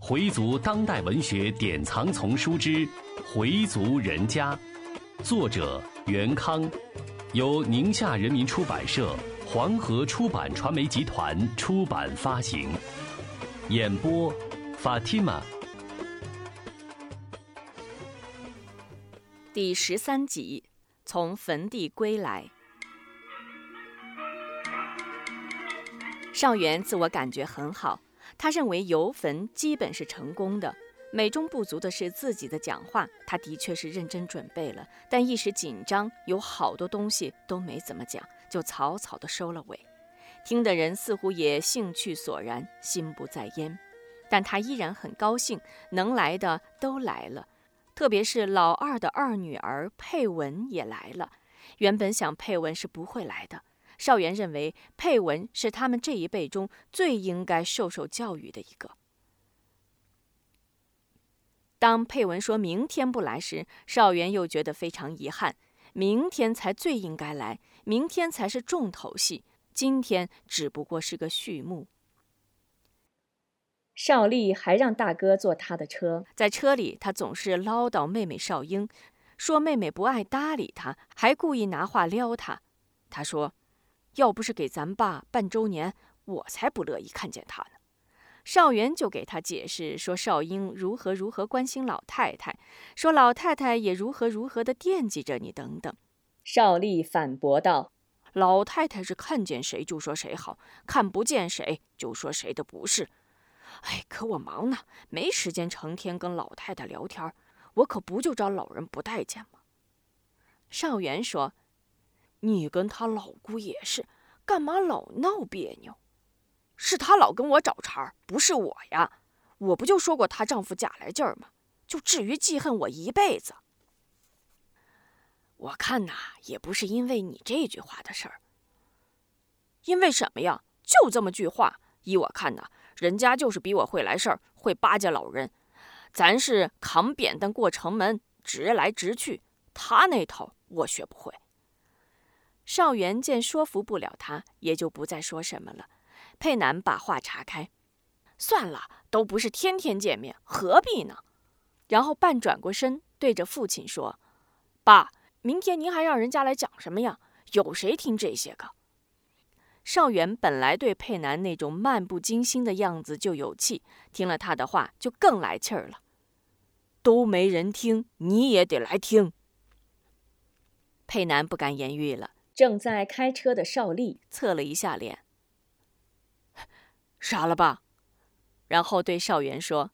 回族当代文学典藏丛书之《回族人家》，作者袁康，由宁夏人民出版社、黄河出版传媒集团出版发行。演播：Fatima。第十三集，从坟地归来。上元自我感觉很好。他认为游坟基本是成功的，美中不足的是自己的讲话。他的确是认真准备了，但一时紧张，有好多东西都没怎么讲，就草草的收了尾。听的人似乎也兴趣索然，心不在焉。但他依然很高兴，能来的都来了，特别是老二的二女儿佩文也来了。原本想佩文是不会来的。邵元认为佩文是他们这一辈中最应该受受教育的一个。当佩文说明天不来时，邵元又觉得非常遗憾。明天才最应该来，明天才是重头戏，今天只不过是个序幕。邵丽还让大哥坐他的车，在车里他总是唠叨妹妹邵英，说妹妹不爱搭理他，还故意拿话撩他。他说。要不是给咱爸办周年，我才不乐意看见他呢。邵元就给他解释说，邵英如何如何关心老太太，说老太太也如何如何的惦记着你等等。邵丽反驳道：“老太太是看见谁就说谁好，看不见谁就说谁的不是。哎，可我忙呢，没时间成天跟老太太聊天，我可不就招老人不待见吗？”邵元说。你跟他老姑也是，干嘛老闹别扭？是他老跟我找茬，不是我呀。我不就说过她丈夫假来劲儿吗？就至于记恨我一辈子？我看呐，也不是因为你这句话的事儿。因为什么呀？就这么句话。依我看呐，人家就是比我会来事儿，会巴结老人。咱是扛扁担过城门，直来直去。他那套我学不会。邵元见说服不了他，也就不再说什么了。佩南把话岔开：“算了，都不是天天见面，何必呢？”然后半转过身，对着父亲说：“爸，明天您还让人家来讲什么呀？有谁听这些个？”邵元本来对佩南那种漫不经心的样子就有气，听了他的话就更来气儿了。都没人听，你也得来听。佩南不敢言语了。正在开车的邵丽侧了一下脸，傻了吧？然后对邵元说：“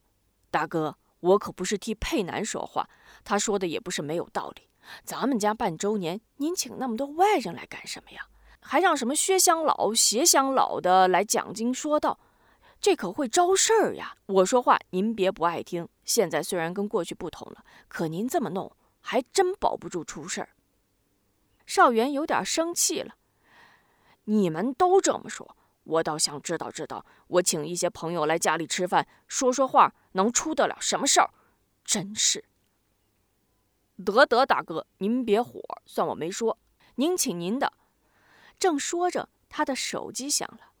大哥，我可不是替佩南说话，他说的也不是没有道理。咱们家办周年，您请那么多外人来干什么呀？还让什么薛乡老、谢乡老的来讲经说道，这可会招事儿呀！我说话您别不爱听。现在虽然跟过去不同了，可您这么弄，还真保不住出事儿。”邵元有点生气了。你们都这么说，我倒想知道知道，我请一些朋友来家里吃饭，说说话，能出得了什么事儿？真是。得得，大哥，您别火，算我没说。您请您的。正说着，他的手机响了。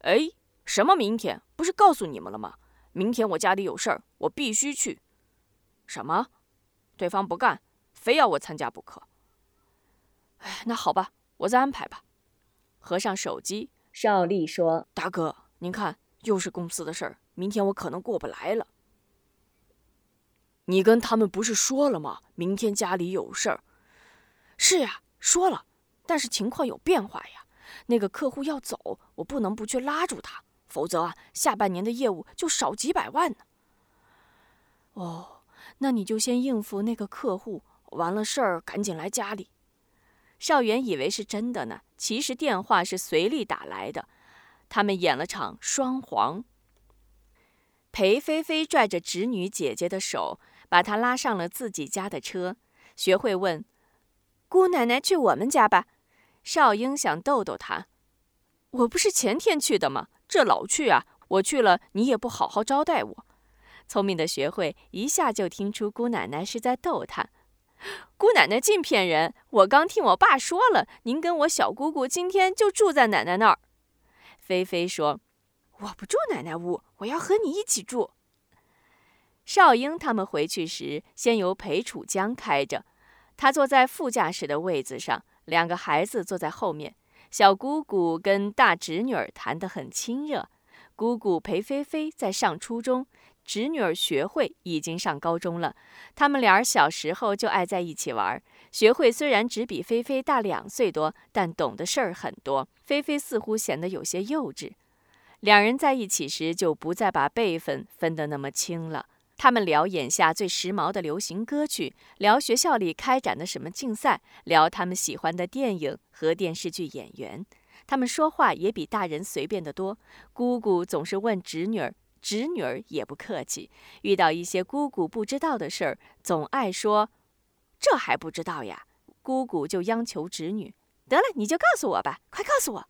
哎，什么明天？不是告诉你们了吗？明天我家里有事儿，我必须去。什么？对方不干，非要我参加不可。哎，那好吧，我再安排吧。合上手机，邵丽说：“大哥，您看，又是公司的事儿，明天我可能过不来了。你跟他们不是说了吗？明天家里有事儿。是呀，说了，但是情况有变化呀。那个客户要走，我不能不去拉住他，否则啊，下半年的业务就少几百万呢。哦，那你就先应付那个客户，完了事儿赶紧来家里。”邵元以为是真的呢，其实电话是随力打来的。他们演了场双簧。裴菲菲拽着侄女姐姐的手，把她拉上了自己家的车。学会问：“姑奶奶去我们家吧。”邵英想逗逗她：“我不是前天去的吗？这老去啊！我去了，你也不好好招待我。”聪明的学会一下就听出姑奶奶是在逗她。姑奶奶净骗人！我刚听我爸说了，您跟我小姑姑今天就住在奶奶那儿。菲菲说：“我不住奶奶屋，我要和你一起住。少英他们回去时，先由裴楚江开着，他坐在副驾驶的位子上，两个孩子坐在后面。小姑姑跟大侄女儿谈得很亲热。姑姑裴菲菲在上初中，侄女儿学会已经上高中了。他们俩小时候就爱在一起玩。学会虽然只比菲菲大两岁多，但懂的事儿很多。菲菲似乎显得有些幼稚。两人在一起时就不再把辈分分得那么清了。他们聊眼下最时髦的流行歌曲，聊学校里开展的什么竞赛，聊他们喜欢的电影和电视剧演员。他们说话也比大人随便得多。姑姑总是问侄女儿，侄女儿也不客气。遇到一些姑姑不知道的事儿，总爱说：“这还不知道呀？”姑姑就央求侄女：“得了，你就告诉我吧，快告诉我。”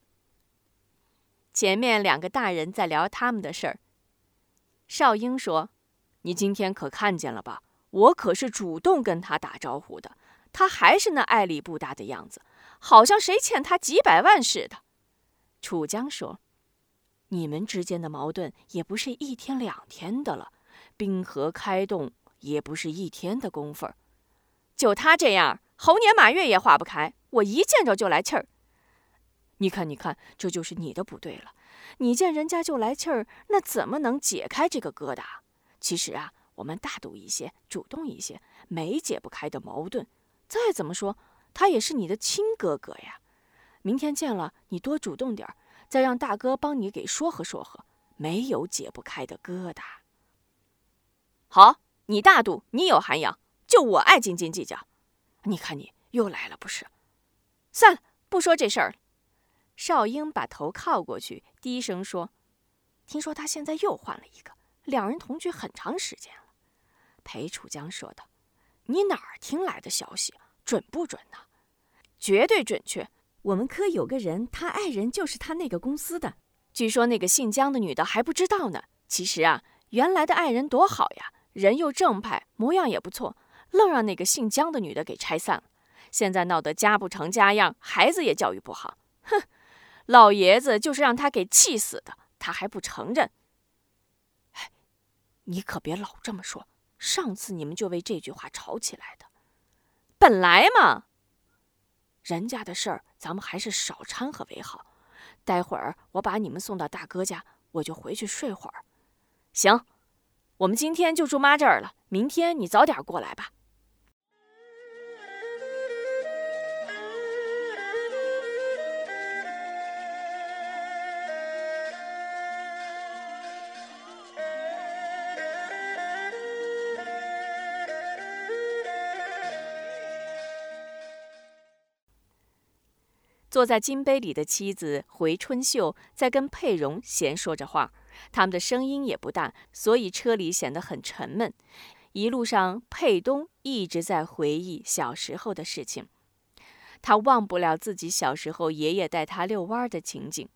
前面两个大人在聊他们的事儿。少英说。你今天可看见了吧？我可是主动跟他打招呼的，他还是那爱理不搭的样子，好像谁欠他几百万似的。楚江说：“你们之间的矛盾也不是一天两天的了，冰河开动也不是一天的功夫儿。就他这样，猴年马月也化不开，我一见着就来气儿。你看，你看，这就是你的不对了。你见人家就来气儿，那怎么能解开这个疙瘩？”其实啊，我们大度一些，主动一些，没解不开的矛盾。再怎么说，他也是你的亲哥哥呀。明天见了，你多主动点儿，再让大哥帮你给说和说和，没有解不开的疙瘩。好，你大度，你有涵养，就我爱斤斤计较。你看你又来了，不是？算了，不说这事儿了。少英把头靠过去，低声说：“听说他现在又换了一个。”两人同居很长时间了，裴楚江说道：“你哪儿听来的消息？准不准呢？”“绝对准确。我们科有个人，他爱人就是他那个公司的。据说那个姓江的女的还不知道呢。其实啊，原来的爱人多好呀，人又正派，模样也不错，愣让那个姓江的女的给拆散了。现在闹得家不成家样，孩子也教育不好。哼，老爷子就是让他给气死的，他还不承认。”你可别老这么说，上次你们就为这句话吵起来的。本来嘛，人家的事儿咱们还是少掺和为好。待会儿我把你们送到大哥家，我就回去睡会儿。行，我们今天就住妈这儿了，明天你早点过来吧。坐在金杯里的妻子回春秀在跟佩蓉闲说着话，他们的声音也不大，所以车里显得很沉闷。一路上，佩东一直在回忆小时候的事情，他忘不了自己小时候爷爷带他遛弯的情景。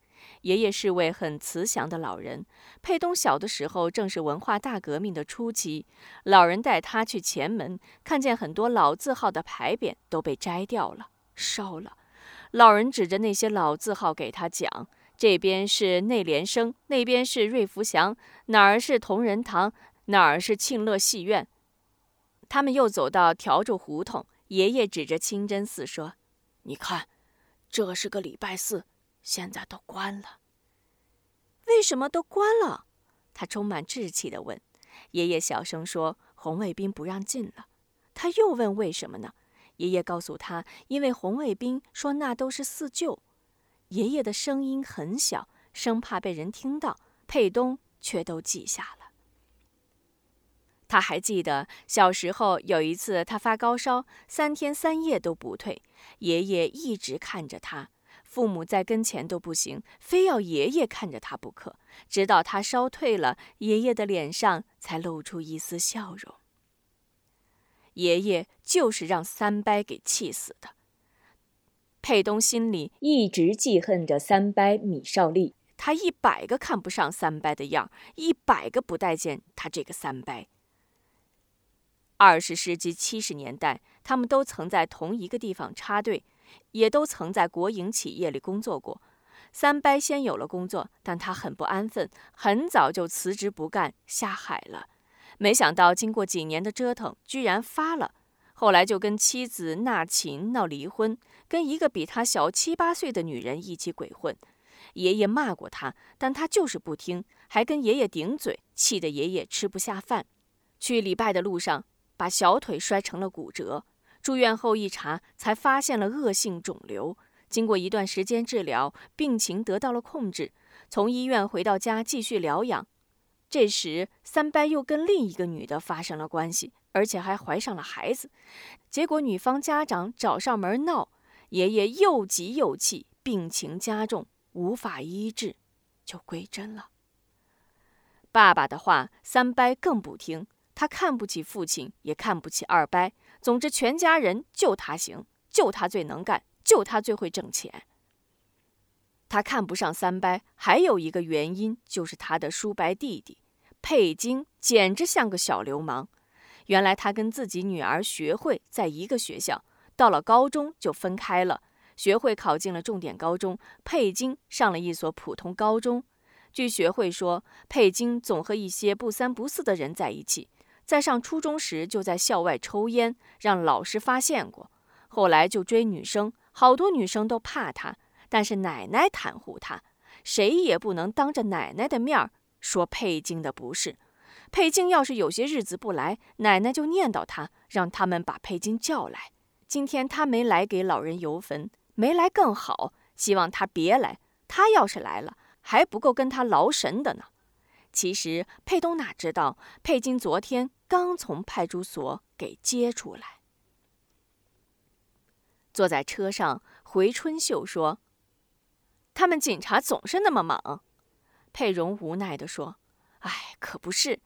爷爷是位很慈祥的老人。佩东小的时候正是文化大革命的初期，老人带他去前门，看见很多老字号的牌匾都被摘掉了，烧了。老人指着那些老字号给他讲：“这边是内联升，那边是瑞福祥，哪儿是同仁堂，哪儿是庆乐戏院。”他们又走到笤帚胡同，爷爷指着清真寺说：“你看，这是个礼拜寺，现在都关了。为什么都关了？”他充满志气地问。爷爷小声说：“红卫兵不让进了。”他又问：“为什么呢？”爷爷告诉他：“因为红卫兵说那都是四旧。”爷爷的声音很小，生怕被人听到。佩东却都记下了。他还记得小时候有一次，他发高烧，三天三夜都不退。爷爷一直看着他，父母在跟前都不行，非要爷爷看着他不可。直到他烧退了，爷爷的脸上才露出一丝笑容。爷爷就是让三伯给气死的。佩东心里一直记恨着三伯米少利，他一百个看不上三伯的样一百个不待见他这个三伯。二十世纪七十年代，他们都曾在同一个地方插队，也都曾在国营企业里工作过。三伯先有了工作，但他很不安分，很早就辞职不干，下海了。没想到经过几年的折腾，居然发了。后来就跟妻子纳琴闹离婚，跟一个比他小七八岁的女人一起鬼混。爷爷骂过他，但他就是不听，还跟爷爷顶嘴，气得爷爷吃不下饭。去礼拜的路上，把小腿摔成了骨折。住院后一查，才发现了恶性肿瘤。经过一段时间治疗，病情得到了控制。从医院回到家继续疗养。这时，三伯又跟另一个女的发生了关系，而且还怀上了孩子。结果女方家长找上门闹，爷爷又急又气，病情加重。无法医治，就归真了。爸爸的话，三伯更不听。他看不起父亲，也看不起二伯。总之，全家人就他行，就他最能干，就他最会挣钱。他看不上三伯，还有一个原因，就是他的叔伯弟弟佩金，简直像个小流氓。原来他跟自己女儿学会在一个学校，到了高中就分开了。学会考进了重点高中，佩金上了一所普通高中。据学会说，佩金总和一些不三不四的人在一起。在上初中时就在校外抽烟，让老师发现过。后来就追女生，好多女生都怕他，但是奶奶袒护他，谁也不能当着奶奶的面儿说佩金的不是。佩金要是有些日子不来，奶奶就念叨他，让他们把佩金叫来。今天他没来给老人游坟。没来更好，希望他别来。他要是来了，还不够跟他劳神的呢。其实佩东哪知道，佩金昨天刚从派出所给接出来。坐在车上，回春秀说：“他们警察总是那么忙。”佩蓉无奈地说：“哎，可不是，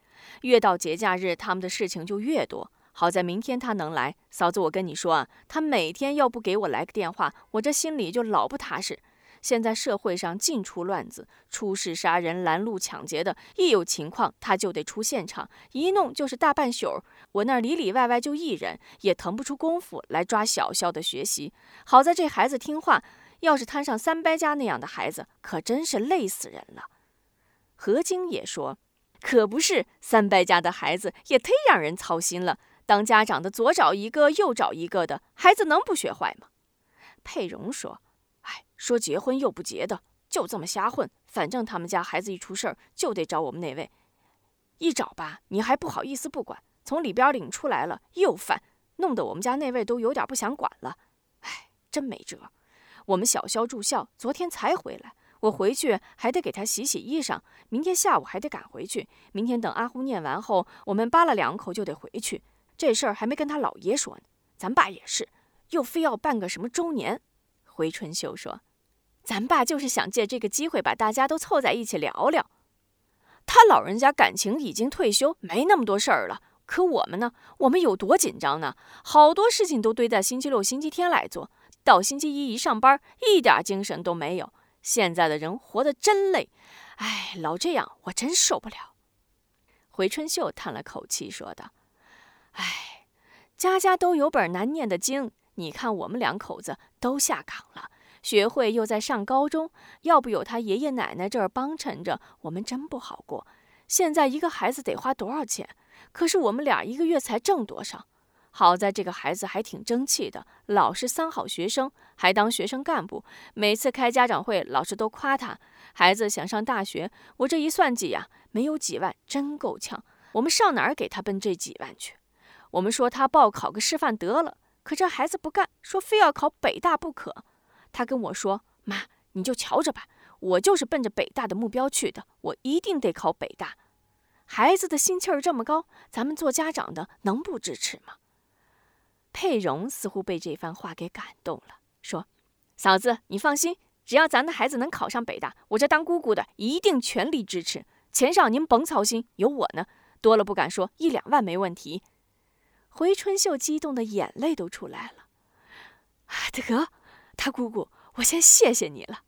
越到节假日，他们的事情就越多。”好在明天他能来，嫂子，我跟你说啊，他每天要不给我来个电话，我这心里就老不踏实。现在社会上尽出乱子，出事杀人、拦路抢劫的，一有情况他就得出现场，一弄就是大半宿。我那里里外外就一人，也腾不出功夫来抓小肖的学习。好在这孩子听话，要是摊上三伯家那样的孩子，可真是累死人了。何晶也说，可不是，三伯家的孩子也忒让人操心了。当家长的左找一个右找一个的孩子能不学坏吗？佩蓉说：“哎，说结婚又不结的，就这么瞎混。反正他们家孩子一出事儿就得找我们那位，一找吧，你还不好意思不管，从里边领出来了又犯，弄得我们家那位都有点不想管了。哎，真没辙。我们小肖住校，昨天才回来，我回去还得给他洗洗衣裳，明天下午还得赶回去。明天等阿呼念完后，我们扒拉两口就得回去。”这事儿还没跟他姥爷说呢，咱爸也是，又非要办个什么周年。回春秀说：“咱爸就是想借这个机会把大家都凑在一起聊聊。他老人家感情已经退休，没那么多事儿了。可我们呢？我们有多紧张呢？好多事情都堆在星期六、星期天来做，到星期一一上班，一点精神都没有。现在的人活得真累，哎，老这样我真受不了。”回春秀叹了口气说道。哎，家家都有本难念的经。你看，我们两口子都下岗了，学会又在上高中，要不有他爷爷奶奶这儿帮衬着，我们真不好过。现在一个孩子得花多少钱？可是我们俩一个月才挣多少？好在这个孩子还挺争气的，老是三好学生，还当学生干部。每次开家长会，老师都夸他。孩子想上大学，我这一算计呀，没有几万真够呛。我们上哪儿给他奔这几万去？我们说他报考个师范得了，可这孩子不干，说非要考北大不可。他跟我说：“妈，你就瞧着吧，我就是奔着北大的目标去的，我一定得考北大。”孩子的心气儿这么高，咱们做家长的能不支持吗？佩蓉似乎被这番话给感动了，说：“嫂子，你放心，只要咱的孩子能考上北大，我这当姑姑的一定全力支持。钱上您甭操心，有我呢，多了不敢说，一两万没问题。”回春秀激动的眼泪都出来了。大哥，他姑姑，我先谢谢你了。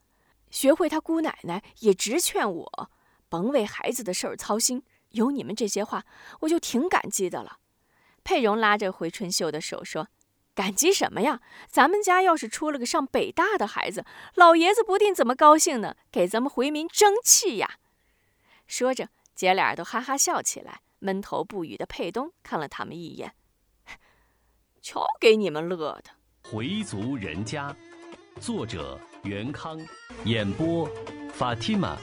学会他姑奶奶也直劝我，甭为孩子的事儿操心。有你们这些话，我就挺感激的了。佩蓉拉着回春秀的手说：“感激什么呀？咱们家要是出了个上北大的孩子，老爷子不定怎么高兴呢，给咱们回民争气呀！说着，姐俩都哈哈笑起来。闷头不语的佩东看了他们一眼，瞧给你们乐的。回族人家，作者袁康，演播法蒂玛。